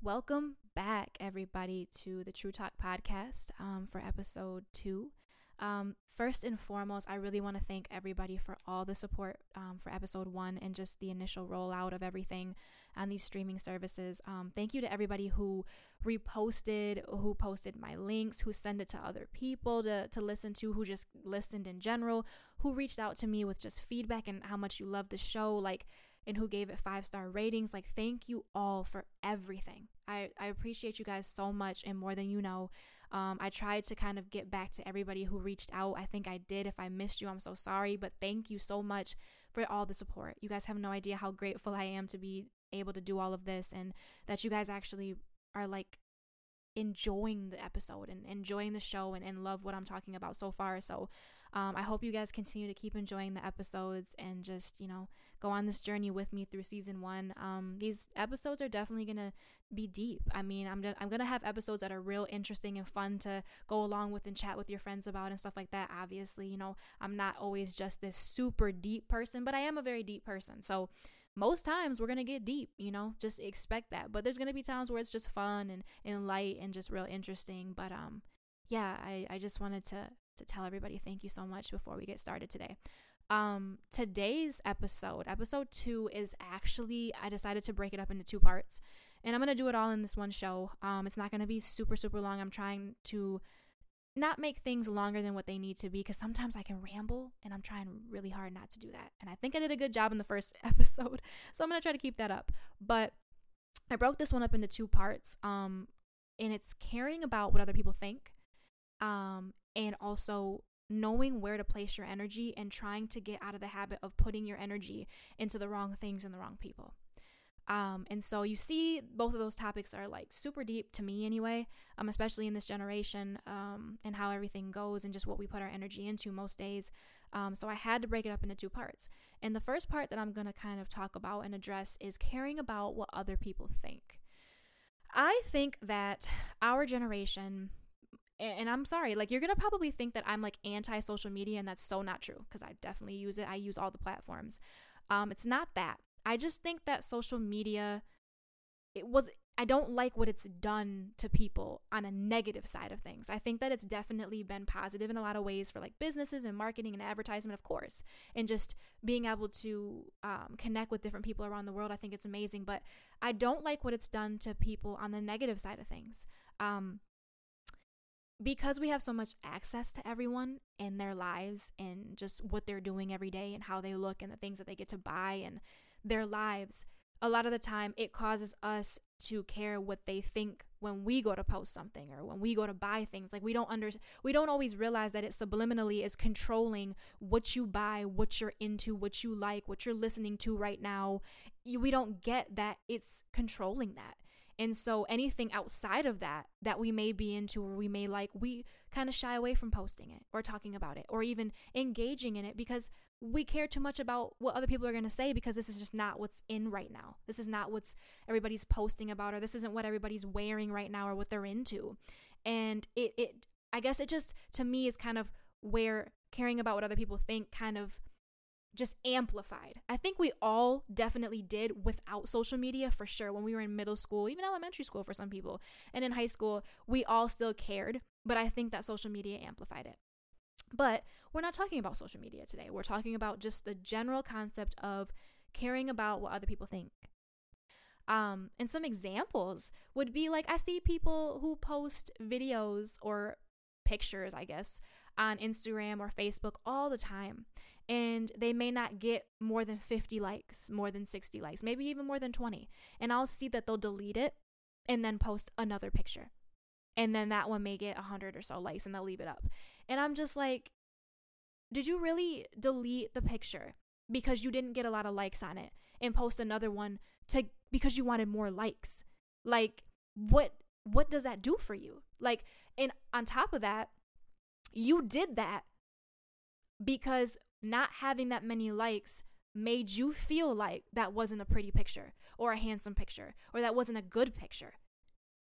Welcome back, everybody, to the True Talk podcast um, for episode two. Um, first and foremost, I really want to thank everybody for all the support um, for episode one and just the initial rollout of everything on these streaming services. Um, thank you to everybody who reposted, who posted my links, who sent it to other people to, to listen to, who just listened in general, who reached out to me with just feedback and how much you love the show. Like, and who gave it five star ratings. Like, thank you all for everything. I, I appreciate you guys so much and more than you know. Um, I tried to kind of get back to everybody who reached out. I think I did. If I missed you, I'm so sorry, but thank you so much for all the support. You guys have no idea how grateful I am to be able to do all of this and that you guys actually are like enjoying the episode and enjoying the show and, and love what I'm talking about so far. So um, I hope you guys continue to keep enjoying the episodes and just, you know, go on this journey with me through season one. Um, these episodes are definitely going to be deep. I mean, I'm, I'm going to have episodes that are real interesting and fun to go along with and chat with your friends about and stuff like that. Obviously, you know, I'm not always just this super deep person, but I am a very deep person. So, most times we're gonna get deep, you know, just expect that. But there's gonna be times where it's just fun and, and light and just real interesting. But um yeah, I, I just wanted to to tell everybody thank you so much before we get started today. Um, today's episode, episode two, is actually I decided to break it up into two parts, and I'm gonna do it all in this one show. Um, it's not gonna be super super long. I'm trying to not make things longer than what they need to be because sometimes I can ramble and I'm trying really hard not to do that. And I think I did a good job in the first episode, so I'm gonna try to keep that up. But I broke this one up into two parts. Um, and it's caring about what other people think um, and also knowing where to place your energy and trying to get out of the habit of putting your energy into the wrong things and the wrong people. Um, and so you see, both of those topics are like super deep to me anyway, um, especially in this generation um, and how everything goes and just what we put our energy into most days. Um, so I had to break it up into two parts. And the first part that I'm going to kind of talk about and address is caring about what other people think. I think that our generation and I'm sorry, like you're gonna probably think that I'm like anti social media, and that's so not true because I definitely use it. I use all the platforms. Um, it's not that. I just think that social media, it was. I don't like what it's done to people on a negative side of things. I think that it's definitely been positive in a lot of ways for like businesses and marketing and advertisement, of course, and just being able to um, connect with different people around the world. I think it's amazing, but I don't like what it's done to people on the negative side of things. Um, because we have so much access to everyone in their lives and just what they're doing every day and how they look and the things that they get to buy and their lives, a lot of the time it causes us to care what they think when we go to post something or when we go to buy things. Like we don't under we don't always realize that it subliminally is controlling what you buy what you're into what you like what you're listening to right now. We don't get that. It's controlling that and so anything outside of that that we may be into or we may like, we kind of shy away from posting it or talking about it or even engaging in it because we care too much about what other people are going to say because this is just not what's in right now. This is not what's everybody's posting about or this isn't what everybody's wearing right now or what they're into. And it it I guess it just to me is kind of where caring about what other people think kind of just amplified. I think we all definitely did without social media for sure when we were in middle school, even elementary school for some people, and in high school, we all still cared, but I think that social media amplified it. But we're not talking about social media today. We're talking about just the general concept of caring about what other people think. Um, and some examples would be like I see people who post videos or pictures, I guess, on Instagram or Facebook all the time and they may not get more than 50 likes, more than 60 likes, maybe even more than 20. And I'll see that they'll delete it and then post another picture. And then that one may get 100 or so likes and they'll leave it up. And I'm just like, did you really delete the picture because you didn't get a lot of likes on it and post another one to because you wanted more likes? Like what what does that do for you? Like and on top of that, you did that because not having that many likes made you feel like that wasn't a pretty picture or a handsome picture or that wasn't a good picture.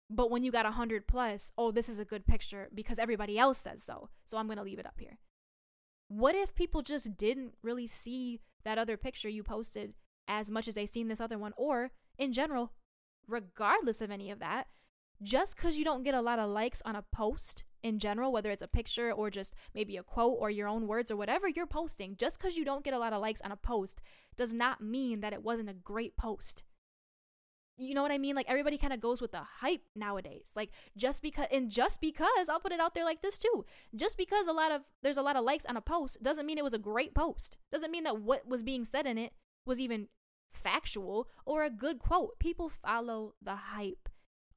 But when you got 100 plus, oh, this is a good picture because everybody else says so. So I'm going to leave it up here. What if people just didn't really see that other picture you posted as much as they seen this other one or in general regardless of any of that, just because you don't get a lot of likes on a post in general, whether it's a picture or just maybe a quote or your own words or whatever you're posting, just because you don't get a lot of likes on a post does not mean that it wasn't a great post. You know what I mean? Like everybody kind of goes with the hype nowadays. Like just because and just because I'll put it out there like this too. Just because a lot of there's a lot of likes on a post doesn't mean it was a great post. Doesn't mean that what was being said in it was even factual or a good quote. People follow the hype.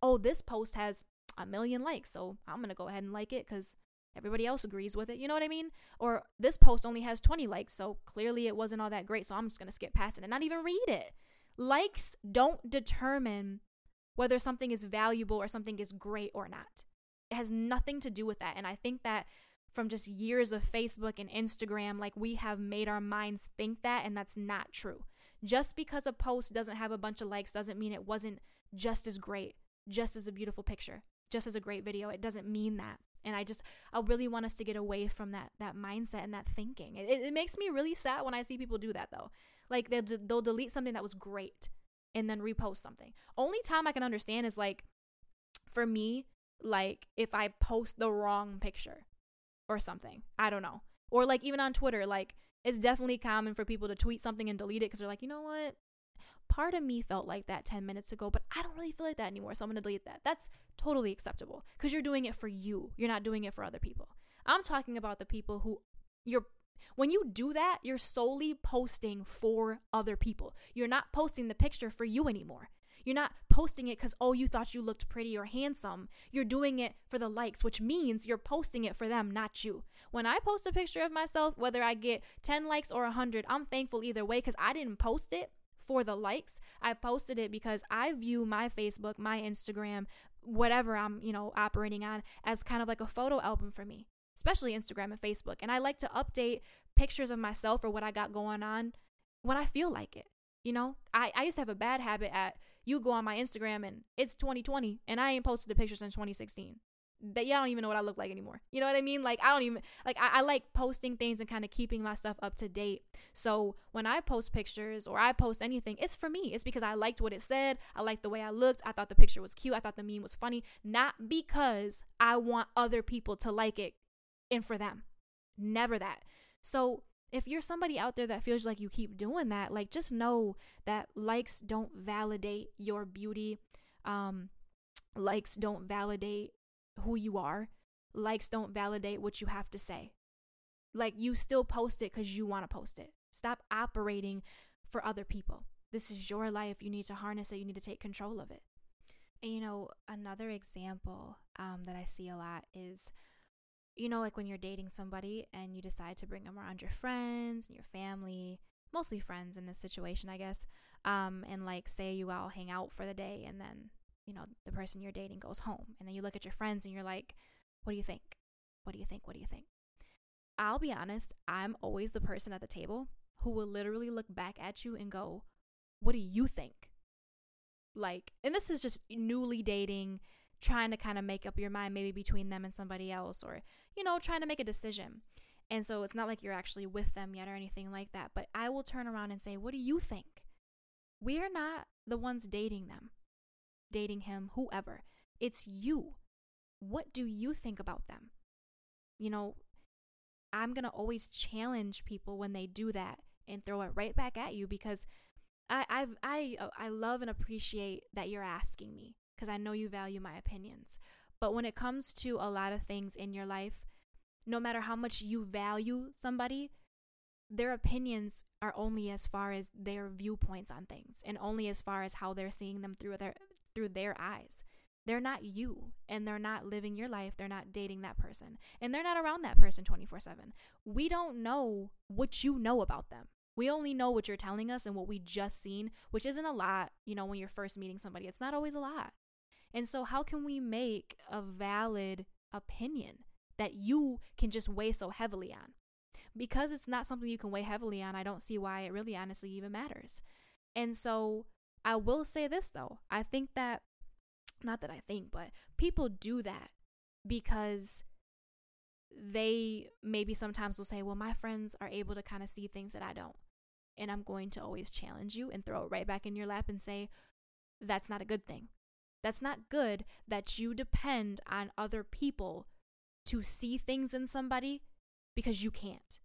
Oh, this post has a million likes, so I'm to go ahead and like it cuz everybody else agrees with it. You know what I mean? Or this post only has 20 likes, so clearly it wasn't all that great, so I'm just to skip past it and not even read it. Likes don't determine whether something is valuable or something is great or not. It has nothing to do with that. And I think that from just years of Facebook and Instagram, like we have made our minds think that, and that's not true. Just because a post doesn't have a bunch of likes doesn't mean it wasn't just as great, just as a beautiful picture, just as a great video. It doesn't mean that. And I just, I really want us to get away from that that mindset and that thinking. It, it makes me really sad when I see people do that though. Like they'll, they'll delete something that was great and then repost something. Only time I can understand is like for me, like if I post the wrong picture or something. I don't know. Or like even on Twitter, like it's definitely common for people to tweet something and delete it because they're like, you know what? Part of me felt like that 10 minutes ago, but I don't really feel like that anymore. So I'm going to delete that. That's totally acceptable because you're doing it for you. You're not doing it for other people. I'm talking about the people who you're when you do that, you're solely posting for other people. You're not posting the picture for you anymore. You're not posting it because, oh, you thought you looked pretty or handsome. You're doing it for the likes, which means you're posting it for them, not you. When I post a picture of myself, whether I get 10 likes or 100, I'm thankful either way because I didn't post it for the likes. I posted it because I view my Facebook, my Instagram, whatever I'm, you know, operating on as kind of like a photo album for me especially Instagram and Facebook. And I like to update pictures of myself or what I got going on when I feel like it. You know, I, I used to have a bad habit at you go on my Instagram and it's 2020 and I ain't posted the pictures in 2016. That y'all don't even know what I look like anymore. You know what I mean? Like I don't even like I, I like posting things and kind of keeping my stuff up to date. So when I post pictures or I post anything, it's for me. It's because I liked what it said. I liked the way I looked. I thought the picture was cute. I thought the meme was funny. Not because I want other people to like it and for them. Never that. So if you're somebody out there that feels like you keep doing that, like just know that likes don't validate your beauty. Um, likes don't validate who you are. Likes don't validate what you have to say. Like you still post it because you want to post it. Stop operating for other people. This is your life. You need to harness it. You need to take control of it. And, you know, another example um, that I see a lot is you know, like when you're dating somebody and you decide to bring them around your friends and your family, mostly friends in this situation, I guess. Um, and like say you all hang out for the day and then, you know, the person you're dating goes home and then you look at your friends and you're like, what do you think? What do you think? What do you think? I'll be honest, I'm always the person at the table who will literally look back at you and go, what do you think? Like, and this is just newly dating trying to kind of make up your mind maybe between them and somebody else or you know trying to make a decision and so it's not like you're actually with them yet or anything like that but i will turn around and say what do you think we're not the ones dating them dating him whoever. It's you. What do you think about them? You know i'm going to always challenge people when they do that and throw it right back at you because I I've, I I love and appreciate that you're asking me because I know you value my opinions. But when it comes to a lot of things in your life, no matter how much you value somebody, their opinions are only as far as their viewpoints on things and only as far as how they're seeing them through their through their eyes. They're not you and they're not living your life. They're not dating that person and they're not around that person 24/7. We don't know what you know about them. We only know what you're telling us and what we just seen, which isn't a lot, you know, when you're first meeting somebody. It's not always a lot. And so, how can we make a valid opinion that you can just weigh so heavily on? Because it's not something you can weigh heavily on, I don't see why it really honestly even matters. And so, I will say this though I think that, not that I think, but people do that because they maybe sometimes will say, well, my friends are able to kind of see things that I don't. And I'm going to always challenge you and throw it right back in your lap and say, that's not a good thing. That's not good that you depend on other people to see things in somebody because you can't.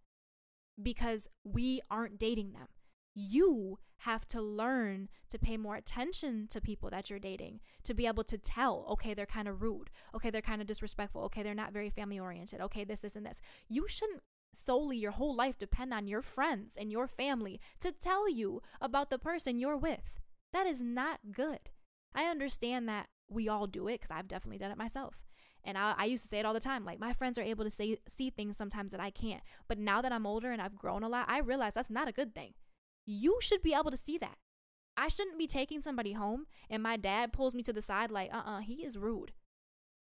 Because we aren't dating them. You have to learn to pay more attention to people that you're dating, to be able to tell, okay, they're kind of rude. Okay, they're kind of disrespectful. Okay, they're not very family oriented. Okay, this, this, and this. You shouldn't solely your whole life depend on your friends and your family to tell you about the person you're with. That is not good. I understand that we all do it because I've definitely done it myself. And I, I, used to say it all the time. Like my friends are able to say see things sometimes that I can't. But now that I'm older and I've grown a lot, I realize that's not a good thing. You should be able to see that. I shouldn't be taking somebody home and my dad pulls me to the side like, uh-uh, he is rude.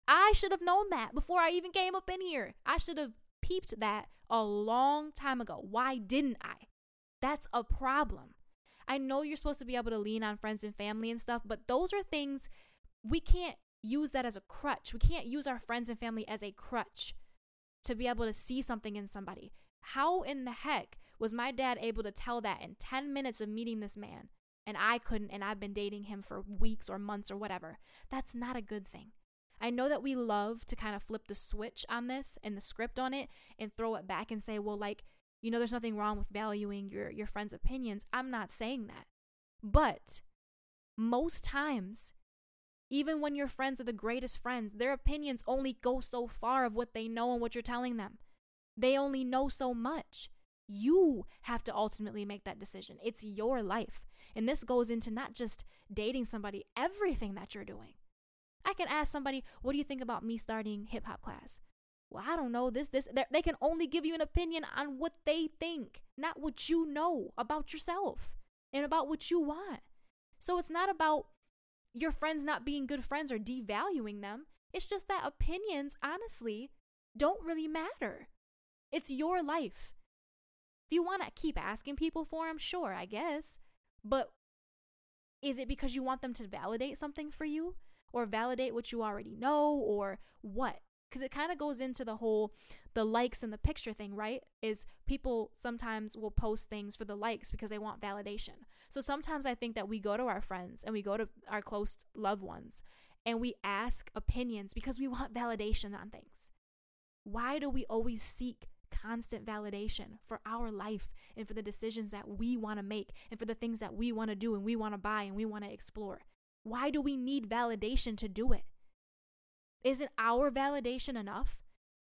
I should have known that before I even came up in here. I should have peeped that a long time ago. Why didn't I? That's a problem. I know you're supposed to be able to lean on friends and family and stuff, but those are things we can't use that as a crutch. We can't use our friends and family as a crutch to be able to see something in somebody. How in the heck was my dad able to tell that in 10 minutes of meeting this man and I couldn't and I've been dating him for weeks or months or whatever? That's not a good thing. I know that we love to kind of flip the switch on this and the script on it and throw it back and say, well, like, you know, there's nothing wrong with valuing your, your friend's opinions. I'm not saying that. But most times, even when your friends are the greatest friends, their opinions only go so far of what they know and what you're telling them. They only know so much. You have to ultimately make that decision. It's your life. And this goes into not just dating somebody, everything that you're doing. I can ask somebody, what do you think about me starting hip hop class? Well, I don't know this, this. They can only give you an opinion on what they think, not what you know about yourself and about what you want. So it's not about your friends not being good friends or devaluing them. It's just that opinions, honestly, don't really matter. It's your life. If you want to keep asking people for them, sure, I guess. But is it because you want them to validate something for you? or validate what you already know? Or what? Because it kind of goes into the whole the likes and the picture thing right? Is people sometimes will post things for the likes because they want validation. So sometimes i think that we go to our friends and we go to our close loved ones and we ask opinions because we want validation on things. Why do we always seek constant validation for our life and for the decisions that we want to make and for the things that we want to do and we want to buy and we want to explore why do we need validation to do it? Isn't our validation enough?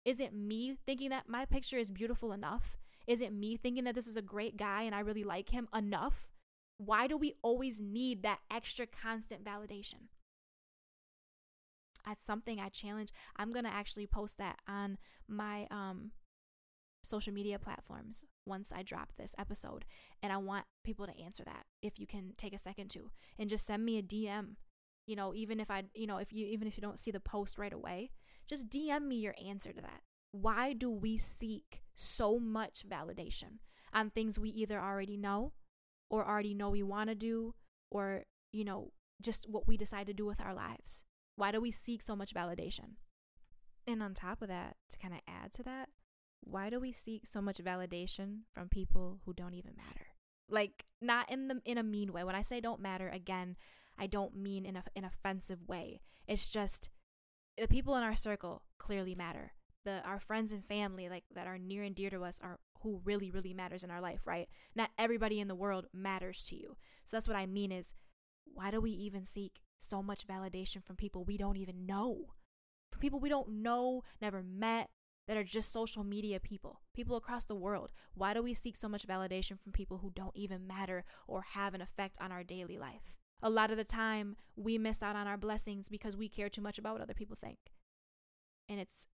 Is it me thinking that my picture is beautiful enough? Is it me thinking that this is a great guy and I really like him enough? Why do we always need that extra constant validation? That's something I challenge. I'm to actually post that on my um social media platforms once I drop this episode. And I want people to answer that if you can take a second to and just send me a DM. You know, even if I, you know, if you, even if you don't see the post right away, just DM me your answer to that. Why do we seek so much validation on things we either already know or already know we want to do or, you know, just what we decide to do with our lives? Why do we seek so much validation? And on top of that, to kind of add to that, why do we seek so much validation from people who don't even matter? Like not in the in a mean way. When I say don't matter, again, I don't mean in a, an offensive way. It's just the people in our circle clearly matter. The our friends and family like that are near and dear to us are who really really matters in our life, right? Not everybody in the world matters to you. So that's what I mean is why do we even seek so much validation from people we don't even know? From people we don't know, never met, that are just social media people, people across the world. Why do we seek so much validation from people who don't even matter or have an effect on our daily life? A lot of the time, we miss out on our blessings because we care too much about what other people think. And it's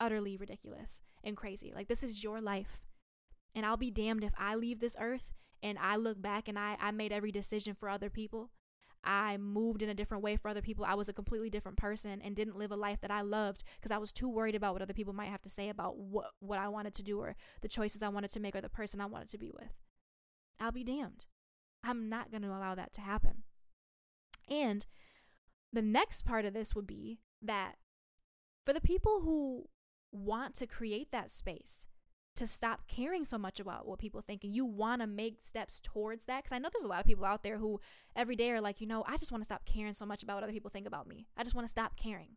utterly ridiculous and crazy. Like, this is your life. And I'll be damned if I leave this earth and I look back and I, I made every decision for other people I moved in a different way for other people. I was a completely different person and didn't live a life that I loved because I was too worried about what other people might have to say about what, what I wanted to do or the choices I wanted to make or the person I wanted to be with. I'll be damned. I'm not going to allow that to happen. And the next part of this would be that for the people who want to create that space to stop caring so much about what people think and you want to make steps towards that? Because i know there's a lot of people out there who every day are like you know i just want to stop caring so much about what other people think about me. I just want to stop caring.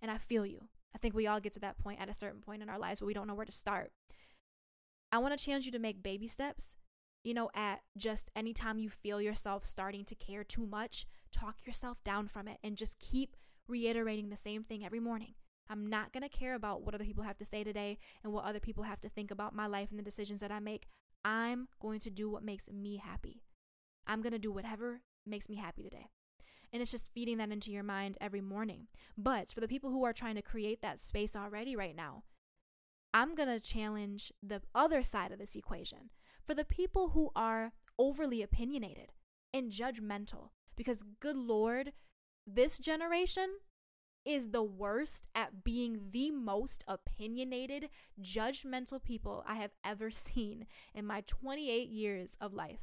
And i feel you. I think we all get to that point at a certain point in our lives where we don't know where to start. I want to challenge you to make baby steps you know at just anytime you feel yourself starting to care too much talk yourself down from it and just keep reiterating the same thing every morning I'm not going to care about what other people have to say today and what other people have to think about my life and the decisions that I make. I'm going to do what makes me happy. I'm going to do whatever makes me happy today. And it's just feeding that into your mind every morning. But for the people who are trying to create that space already right now, I'm going to challenge the other side of this equation. For the people who are overly opinionated and judgmental, because good Lord, this generation is the worst at being the most opinionated, judgmental people I have ever seen in my 28 years of life.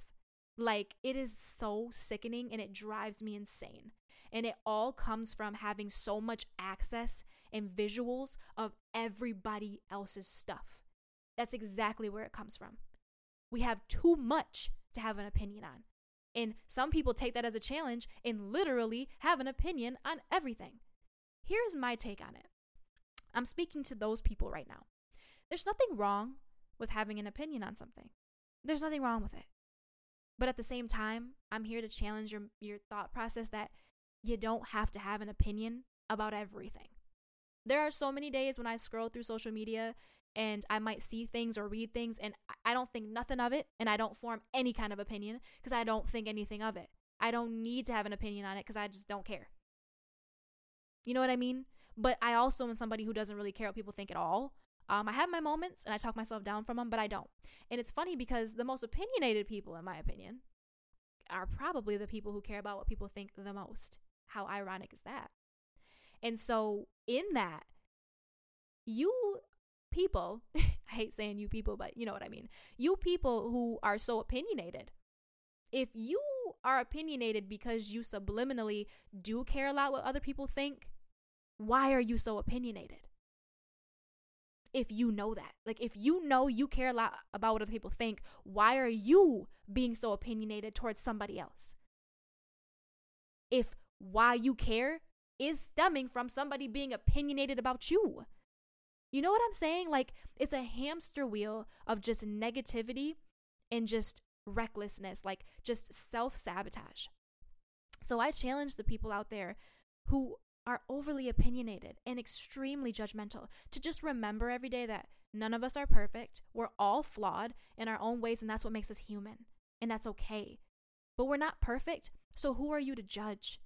Like, it is so sickening and it drives me insane. And it all comes from having so much access and visuals of everybody else's stuff. That's exactly where it comes from. We have too much to have an opinion on. And some people take that as a challenge and literally have an opinion on everything. Here's my take on it I'm speaking to those people right now. There's nothing wrong with having an opinion on something, there's nothing wrong with it. But at the same time, I'm here to challenge your, your thought process that you don't have to have an opinion about everything. There are so many days when I scroll through social media and I might see things or read things and I don't think nothing of it and I don't form any kind of opinion because I don't think anything of it. I don't need to have an opinion on it because I just don't care. You know what I mean? But I also am somebody who doesn't really care what people think at all. Um, I have my moments and I talk myself down from them, but I don't. And it's funny because the most opinionated people, in my opinion, are probably the people who care about what people think the most. How ironic is that? And so, in that, you people, I hate saying you people, but you know what I mean. You people who are so opinionated, if you are opinionated because you subliminally do care a lot what other people think, why are you so opinionated? If you know that, like if you know you care a lot about what other people think, why are you being so opinionated towards somebody else? If why you care is stemming from somebody being opinionated about you. You know what I'm saying? Like it's a hamster wheel of just negativity and just recklessness, like just self sabotage. So I challenge the people out there who are overly opinionated and extremely judgmental to just remember every day that none of us are perfect. We're all flawed in our own ways, and that's what makes us human. And that's okay. But we're not perfect. So who are you to judge?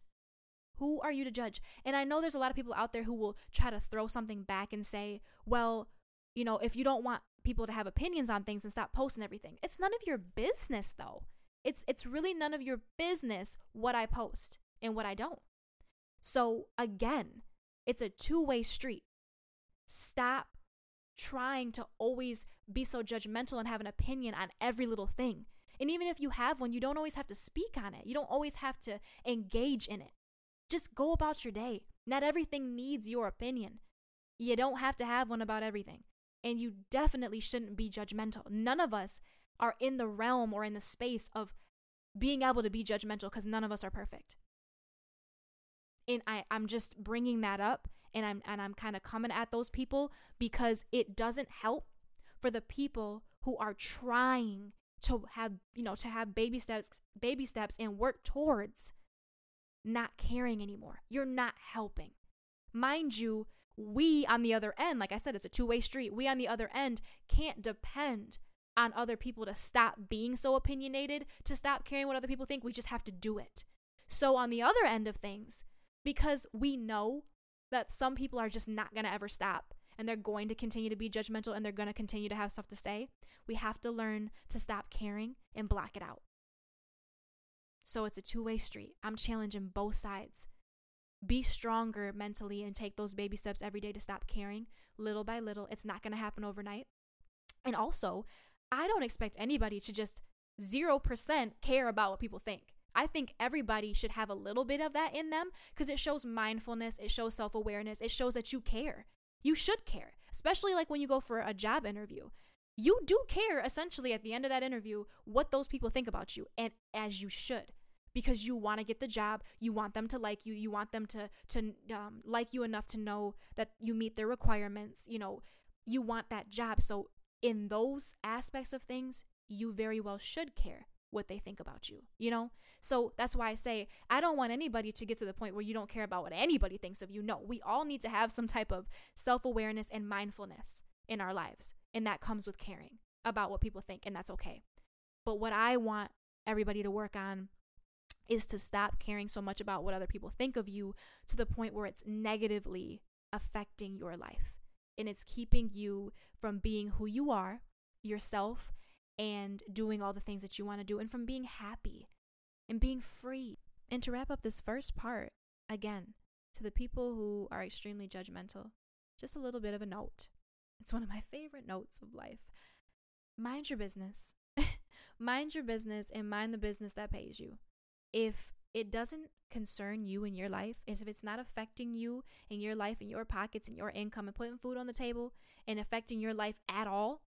Who are you to judge? And I know there's a lot of people out there who will try to throw something back and say, well, you know, if you don't want people to have opinions on things and stop posting everything. It's none of your business though. It's it's really none of your business what I post and what I don't. So again, it's a two-way street. Stop trying to always be so judgmental and have an opinion on every little thing. And even if you have one, you don't always have to speak on it. You don't always have to engage in it. Just go about your day. Not everything needs your opinion. You don't have to have one about everything and you definitely shouldn't be judgmental. None of us are in the realm or in the space of being able to be judgmental because none of us are perfect. And I, I'm just bringing that up and I'm and I'm kind of coming at those people because it doesn't help for the people who are trying to have you know to have baby steps baby steps and work towards not caring anymore. You're not helping. Mind you, we on the other end, like I said, it's a two way street. We on the other end can't depend on other people to stop being so opinionated, to stop caring what other people think. We just have to do it. So, on the other end of things, because we know that some people are just not going to ever stop and they're going to continue to be judgmental and they're going to continue to have stuff to say, we have to learn to stop caring and block it out. So, it's a two way street. I'm challenging both sides be stronger mentally and take those baby steps every day to stop caring little by little. It's not going to happen overnight. And also, I don't expect anybody to just 0% care about what people think. I think everybody should have a little bit of that in them because it shows mindfulness, it shows self awareness, it shows that you care. You should care, especially like when you go for a job interview. you do care essentially at the end of that interview what those people think about you and as you should because you want to get the job you want them to like you you want them to to um, like you enough to know that you meet their requirements you know you want that job so in those aspects of things you very well should care what they think about you you know so that's why i say i don't want anybody to get to the point where you don't care about what anybody thinks of you no we all need to have some type of self-awareness and mindfulness in our lives. And that comes with caring about what people think, and that's okay. But what I want everybody to work on is to stop caring so much about what other people think of you to the point where it's negatively affecting your life. And it's keeping you from being who you are, yourself, and doing all the things that you want to do, and from being happy and being free. And to wrap up this first part, again, to the people who are extremely judgmental, just a little bit of a note. It's one of my favorite notes of life. Mind your business. mind your business and mind the business that pays you. If it doesn't concern you in your life, if it's not affecting you in your life, in your pockets, in your income, and putting food on the table and affecting your life at all,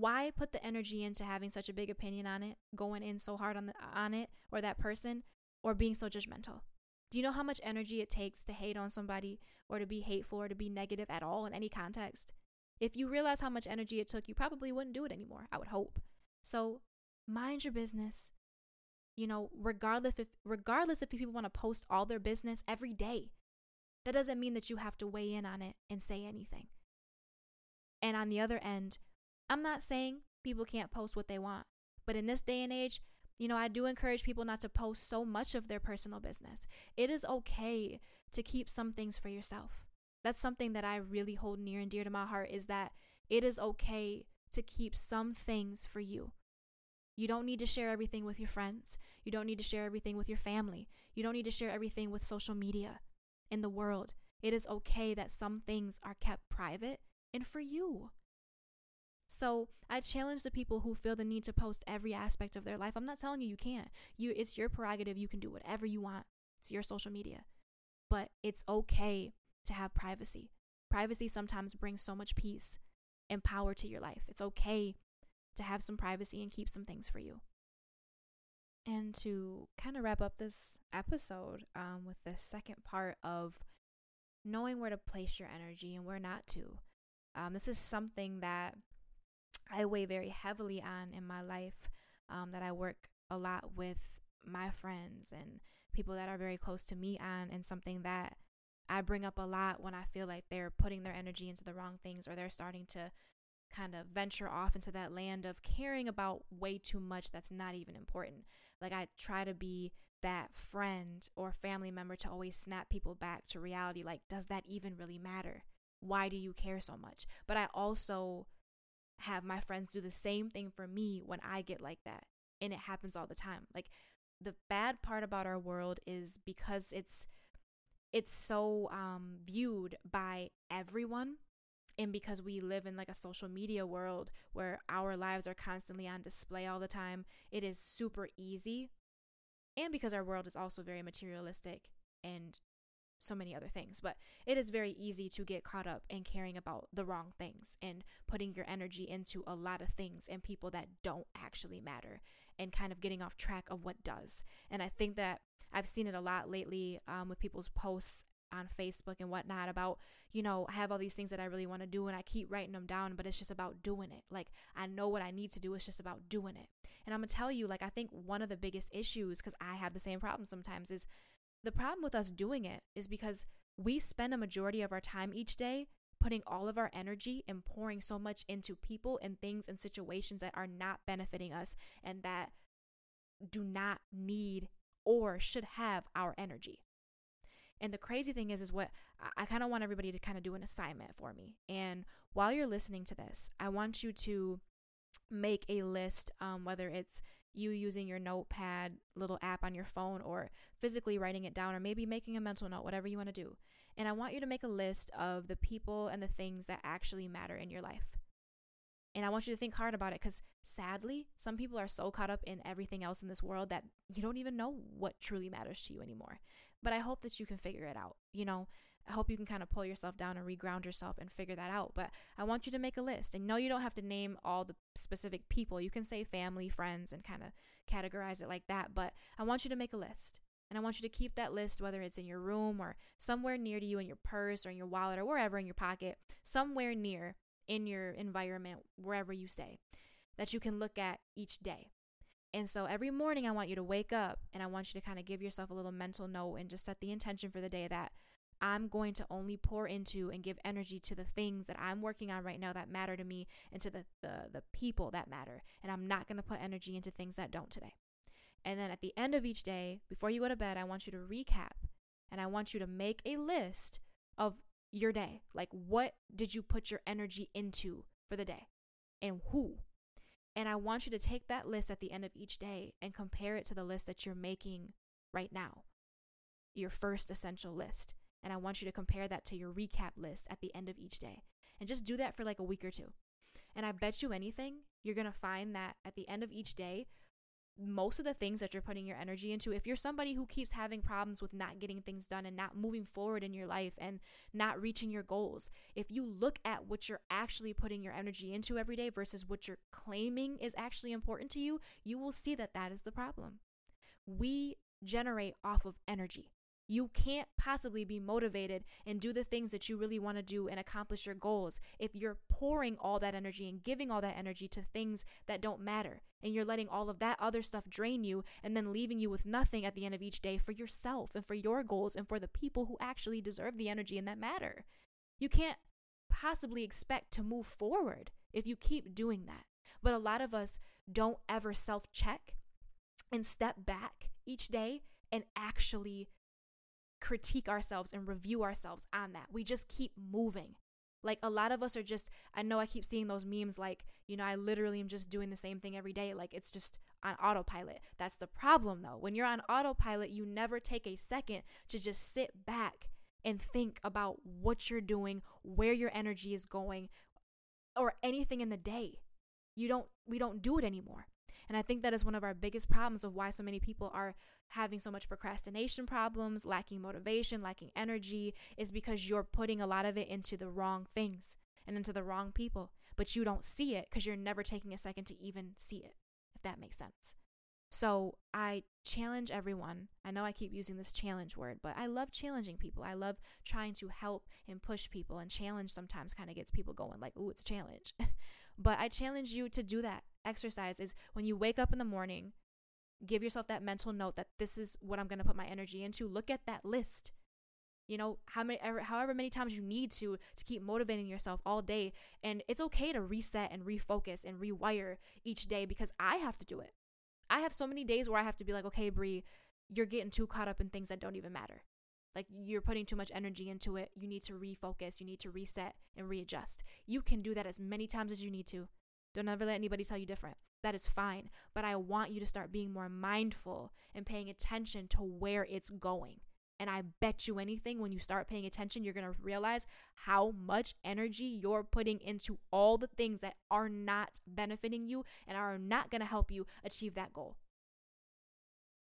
why put the energy into having such a big opinion on it, going in so hard on the, on it or that person, or being so judgmental? Do you know how much energy it takes to hate on somebody or to be hateful or to be negative at all in any context? If you realize how much energy it took, you probably wouldn't do it anymore, I would hope. So mind your business. You know, regardless if regardless if people want to post all their business every day, that doesn't mean that you have to weigh in on it and say anything. And on the other end, I'm not saying people can't post what they want, but in this day and age, you know, I do encourage people not to post so much of their personal business. It is okay to keep some things for yourself that's something that I really hold near and dear to my heart is that it is okay to keep some things for you. You don't need to share everything with your friends. You don't need to share everything with your family. You don't need to share everything with social media in the world. It is okay that some things are kept private and for you. So, I challenge the people who feel the need to post every aspect of their life. I'm not telling you you can't. You it's your prerogative. You can do whatever you want. It's your social media. But it's okay to have privacy. Privacy sometimes brings so much peace and power to your life. It's okay to have some privacy and keep some things for you. And to kind of wrap up this episode um, with the second part of knowing where to place your energy and where not to. Um, this is something that I weigh very heavily on in my life, um, that I work a lot with my friends and people that are very close to me on, and something that I bring up a lot when I feel like they're putting their energy into the wrong things or they're starting to kind of venture off into that land of caring about way too much that's not even important. Like I try to be that friend or family member to always snap people back to reality like does that even really matter? Why do you care so much? But I also have my friends do the same thing for me when I get like that. And it happens all the time. Like the bad part about our world is because it's it's so um, viewed by everyone and because we live in like a social media world where our lives are constantly on display all the time it is super easy and because our world is also very materialistic and so many other things but it is very easy to get caught up in caring about the wrong things and putting your energy into a lot of things and people that don't actually matter and kind of getting off track of what does and i think that I've seen it a lot lately um, with people's posts on Facebook and whatnot about, you know, I have all these things that I really want to do and I keep writing them down, but it's just about doing it. Like, I know what I need to do, it's just about doing it. And I'm going to tell you, like, I think one of the biggest issues, because I have the same problem sometimes, is the problem with us doing it is because we spend a majority of our time each day putting all of our energy and pouring so much into people and things and situations that are not benefiting us and that do not need or should have our energy. And the crazy thing is, is what I, kind of want everybody to kind of do an assignment for me. And while you're listening to this, I want you to make a list, um, whether it's you using your notepad little app on your phone or physically writing it down or maybe making a mental note, whatever you want to do. And I want you to make a list of the people and the things that actually matter in your life. And I want you to think hard about it because sadly, some people are so caught up in everything else in this world that you don't even know what truly matters to you anymore. But I hope that you can figure it out. You know, I hope you can kind of pull yourself down and reground yourself and figure that out. But I want you to make a list. And no, you don't have to name all the specific people. You can say family, friends, and kind of categorize it like that. But I want you to make a list. And I want you to keep that list, whether it's in your room or somewhere near to you in your purse or in your wallet or wherever in your pocket, somewhere near in your environment, wherever you stay, that you can look at each day. And so every morning, I want you to wake up and I want you to kind of give yourself a little mental note and just set the intention for the day that I'm going to only pour into and give energy to the things that I'm working on right now that matter to me and to the, the, the people that matter. And I'm not going to put energy into things that don't today. And then at the end of each day, before you go to bed, I want you to recap and I want you to make a list of your day. Like, what did you put your energy into for the day and who? And I want you to take that list at the end of each day and compare it to the list that you're making right now, your first essential list. And I want you to compare that to your recap list at the end of each day. And just do that for like a week or two. And I bet you anything, you're going to find that at the end of each day, most of the things that you're putting your energy into, if you're somebody who keeps having problems with not getting things done and not moving forward in your life and not reaching your goals, if you look at what you're actually putting your energy into every day versus what you're claiming is actually important to you, you will see that that is the problem. We generate off of energy. You can't possibly be motivated and do the things that you really want to do and accomplish your goals if you're pouring all that energy and giving all that energy to things that don't matter. And you're letting all of that other stuff drain you and then leaving you with nothing at the end of each day for yourself and for your goals and for the people who actually deserve the energy and that matter. You can't possibly expect to move forward if you keep doing that. But a lot of us don't ever self check and step back each day and actually critique ourselves and review ourselves on that. We just keep moving. Like a lot of us are just, I know I keep seeing those memes like, you know, I literally am just doing the same thing every day. Like it's just on autopilot. That's the problem though. When you're on autopilot, you never take a second to just sit back and think about what you're doing, where your energy is going, or anything in the day. You don't, we don't do it anymore. And I think that is one of our biggest problems of why so many people are having so much procrastination problems, lacking motivation, lacking energy, is because you're putting a lot of it into the wrong things and into the wrong people. But you don't see it because you're never taking a second to even see it, if that makes sense. So I challenge everyone. I know I keep using this challenge word, but I love challenging people. I love trying to help and push people, and challenge sometimes kind of gets people going, like, oh, it's a challenge. but I challenge you to do that exercise is when you wake up in the morning, give yourself that mental note that this is what I'm going to put my energy into. Look at that list. You know, how many however many times you need to to keep motivating yourself all day and it's okay to reset and refocus and rewire each day because I have to do it. I have so many days where I have to be like, "Okay, Brie, you're getting too caught up in things that don't even matter." Like you're putting too much energy into it. You need to refocus, you need to reset and readjust. You can do that as many times as you need to. Don't ever let anybody tell you different. That is fine. But I want you to start being more mindful and paying attention to where it's going. And I bet you anything, when you start paying attention, you're going to realize how much energy you're putting into all the things that are not benefiting you and are not going to help you achieve that goal.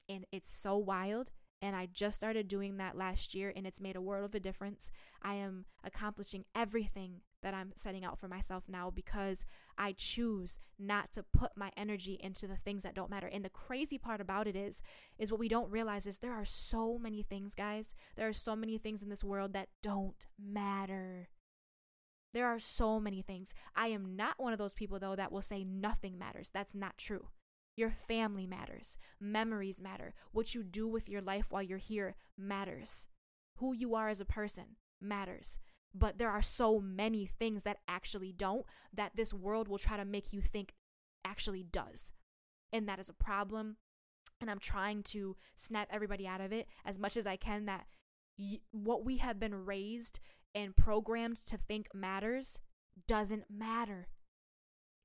And it's so wild. And I just started doing that last year, and it's made a world of a difference. I am accomplishing everything that I'm setting out for myself now because I choose not to put my energy into the things that don't matter. And the crazy part about it is is what we don't realize is there are so many things, guys. There are so many things in this world that don't matter. There are so many things. I am not one of those people though that will say nothing matters. That's not true. Your family matters. Memories matter. What you do with your life while you're here matters. Who you are as a person matters. But there are so many things that actually don't that this world will try to make you think actually does. And that is a problem. And I'm trying to snap everybody out of it as much as I can that y- what we have been raised and programmed to think matters doesn't matter.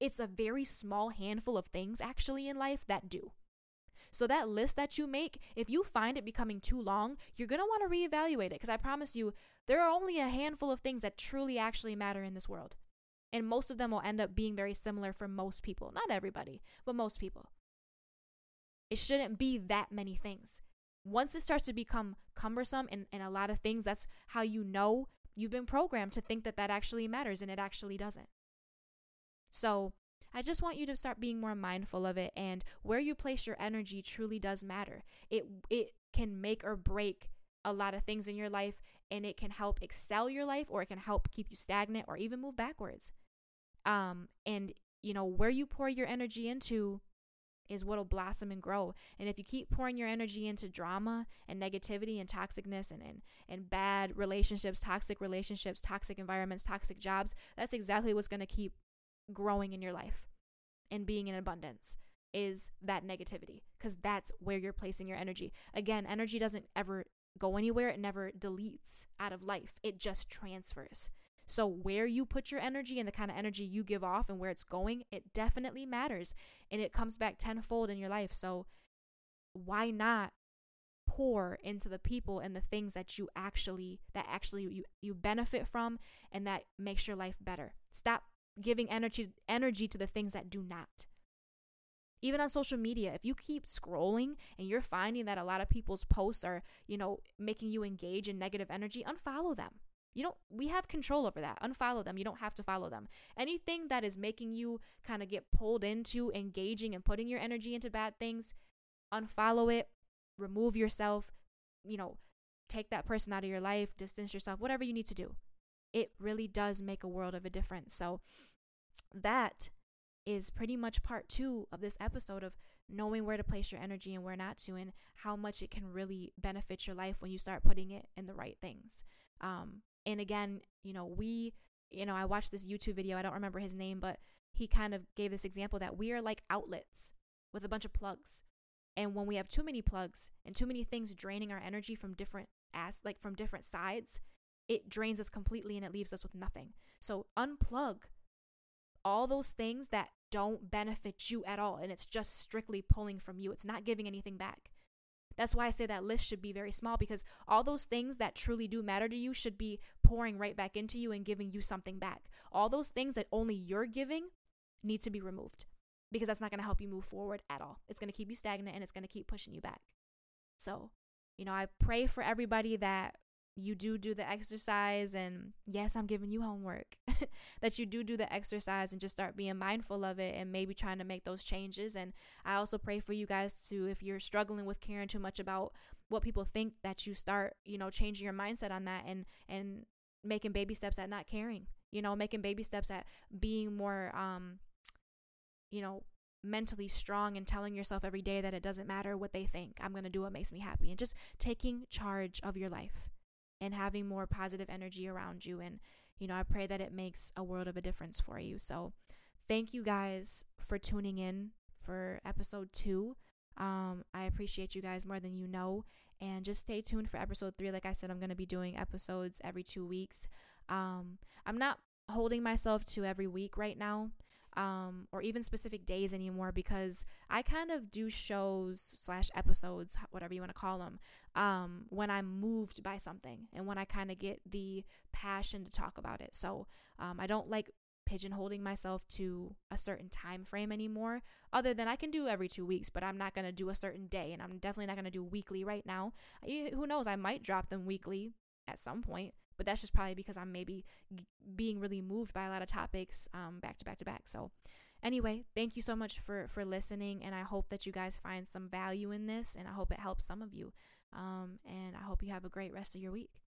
It's a very small handful of things actually in life that do. So that list that you make, if you find it becoming too long, you're going to want to reevaluate it because I promise you there are only a handful of things that truly actually matter in this world. And most of them will end up being very similar for most people. Not everybody, but most people. It shouldn't be that many things. once it starts to become cumbersome and, and a lot of things, that's how you know you've been programmed to think that that actually matters and it actually doesn't. So I just want you to start being more mindful of it and where you place your energy truly does matter. It it can make or break a lot of things in your life and it can help excel your life or it can help keep you stagnant or even move backwards. Um and you know where you pour your energy into is what'll blossom and grow. And if you keep pouring your energy into drama and negativity and toxicness and, and, and bad relationships, toxic relationships, toxic environments, toxic jobs, that's exactly what's going to keep growing in your life and being in abundance is that negativity because that's where you're placing your energy. Again, energy doesn't ever go anywhere, it never deletes out of life, it just transfers. So, where you put your energy and the kind of energy you give off and where it's going, it definitely matters. And it comes back tenfold in your life. So, why not pour into the people and the things that you actually that actually you, you benefit from and that makes your life better stop giving energy energy to the things that do not even on social media if you keep scrolling and you're finding that a lot of people's posts are you know making you engage in negative energy unfollow them you don't we have control over that. Unfollow them. You don't have to follow them. Anything that is making you kind of get pulled into engaging and putting your energy into bad things, unfollow it, remove yourself, you know, take that person out of your life, distance yourself, whatever you need to do. It really does make a world of a difference. So that is pretty much part 2 of this episode of knowing where to place your energy and where not to and how much it can really benefit your life when you start putting it in the right things. Um, and again, you know, we, you know, I watched this YouTube video, I don't remember his name, but he kind of gave this example that we are like outlets with a bunch of plugs. And when we have too many plugs and too many things draining our energy from different as like from different sides, it drains us completely and it leaves us with nothing. So unplug all those things that don't benefit you at all and it's just strictly pulling from you. It's not giving anything back. That's why I say that list should be very small because all those things that truly do matter to you should be pouring right back into you and giving you something back. All those things that only you're giving need to be removed because that's not going to help you move forward at all. It's going to keep you stagnant and it's going to keep pushing you back. So, you know, I pray for everybody that you do do the exercise and yes i'm giving you homework. That you do do the exercise and just start being mindful of it and maybe trying to make those changes. And i also pray for you guys to if you're struggling with caring too much about what people think that you start you know changing your mindset on that and and making baby steps at not caring you know making baby steps at being more um you know mentally strong and telling yourself every day that it doesn't matter what they think. I'm going to do what makes me happy and just taking charge of your life and having more positive energy around you. And, you know, I pray that it makes a world of a difference for you. So, thank you guys for tuning in for episode two. Um, I appreciate you guys more than you know. And just stay tuned for episode three. Like I said, I'm going to be doing episodes every two weeks. Um, I'm not holding myself to every week right now um, or even specific days anymore because I kind of do shows slash episodes, whatever you want to call them, um, when I'm moved by something and when I kind of get the passion to talk about it. So um, I don't like pigeonholing myself to a certain time frame anymore other than i can do every two weeks but i'm not going to do a certain day and i'm definitely not going to do weekly right now who knows i might drop them weekly at some point but that's just probably because I'm maybe g- being really moved by a lot of topics um, back to back to back. So, anyway, thank you so much for for listening, and I hope that you guys find some value in this, and I hope it helps some of you. Um, and I hope you have a great rest of your week.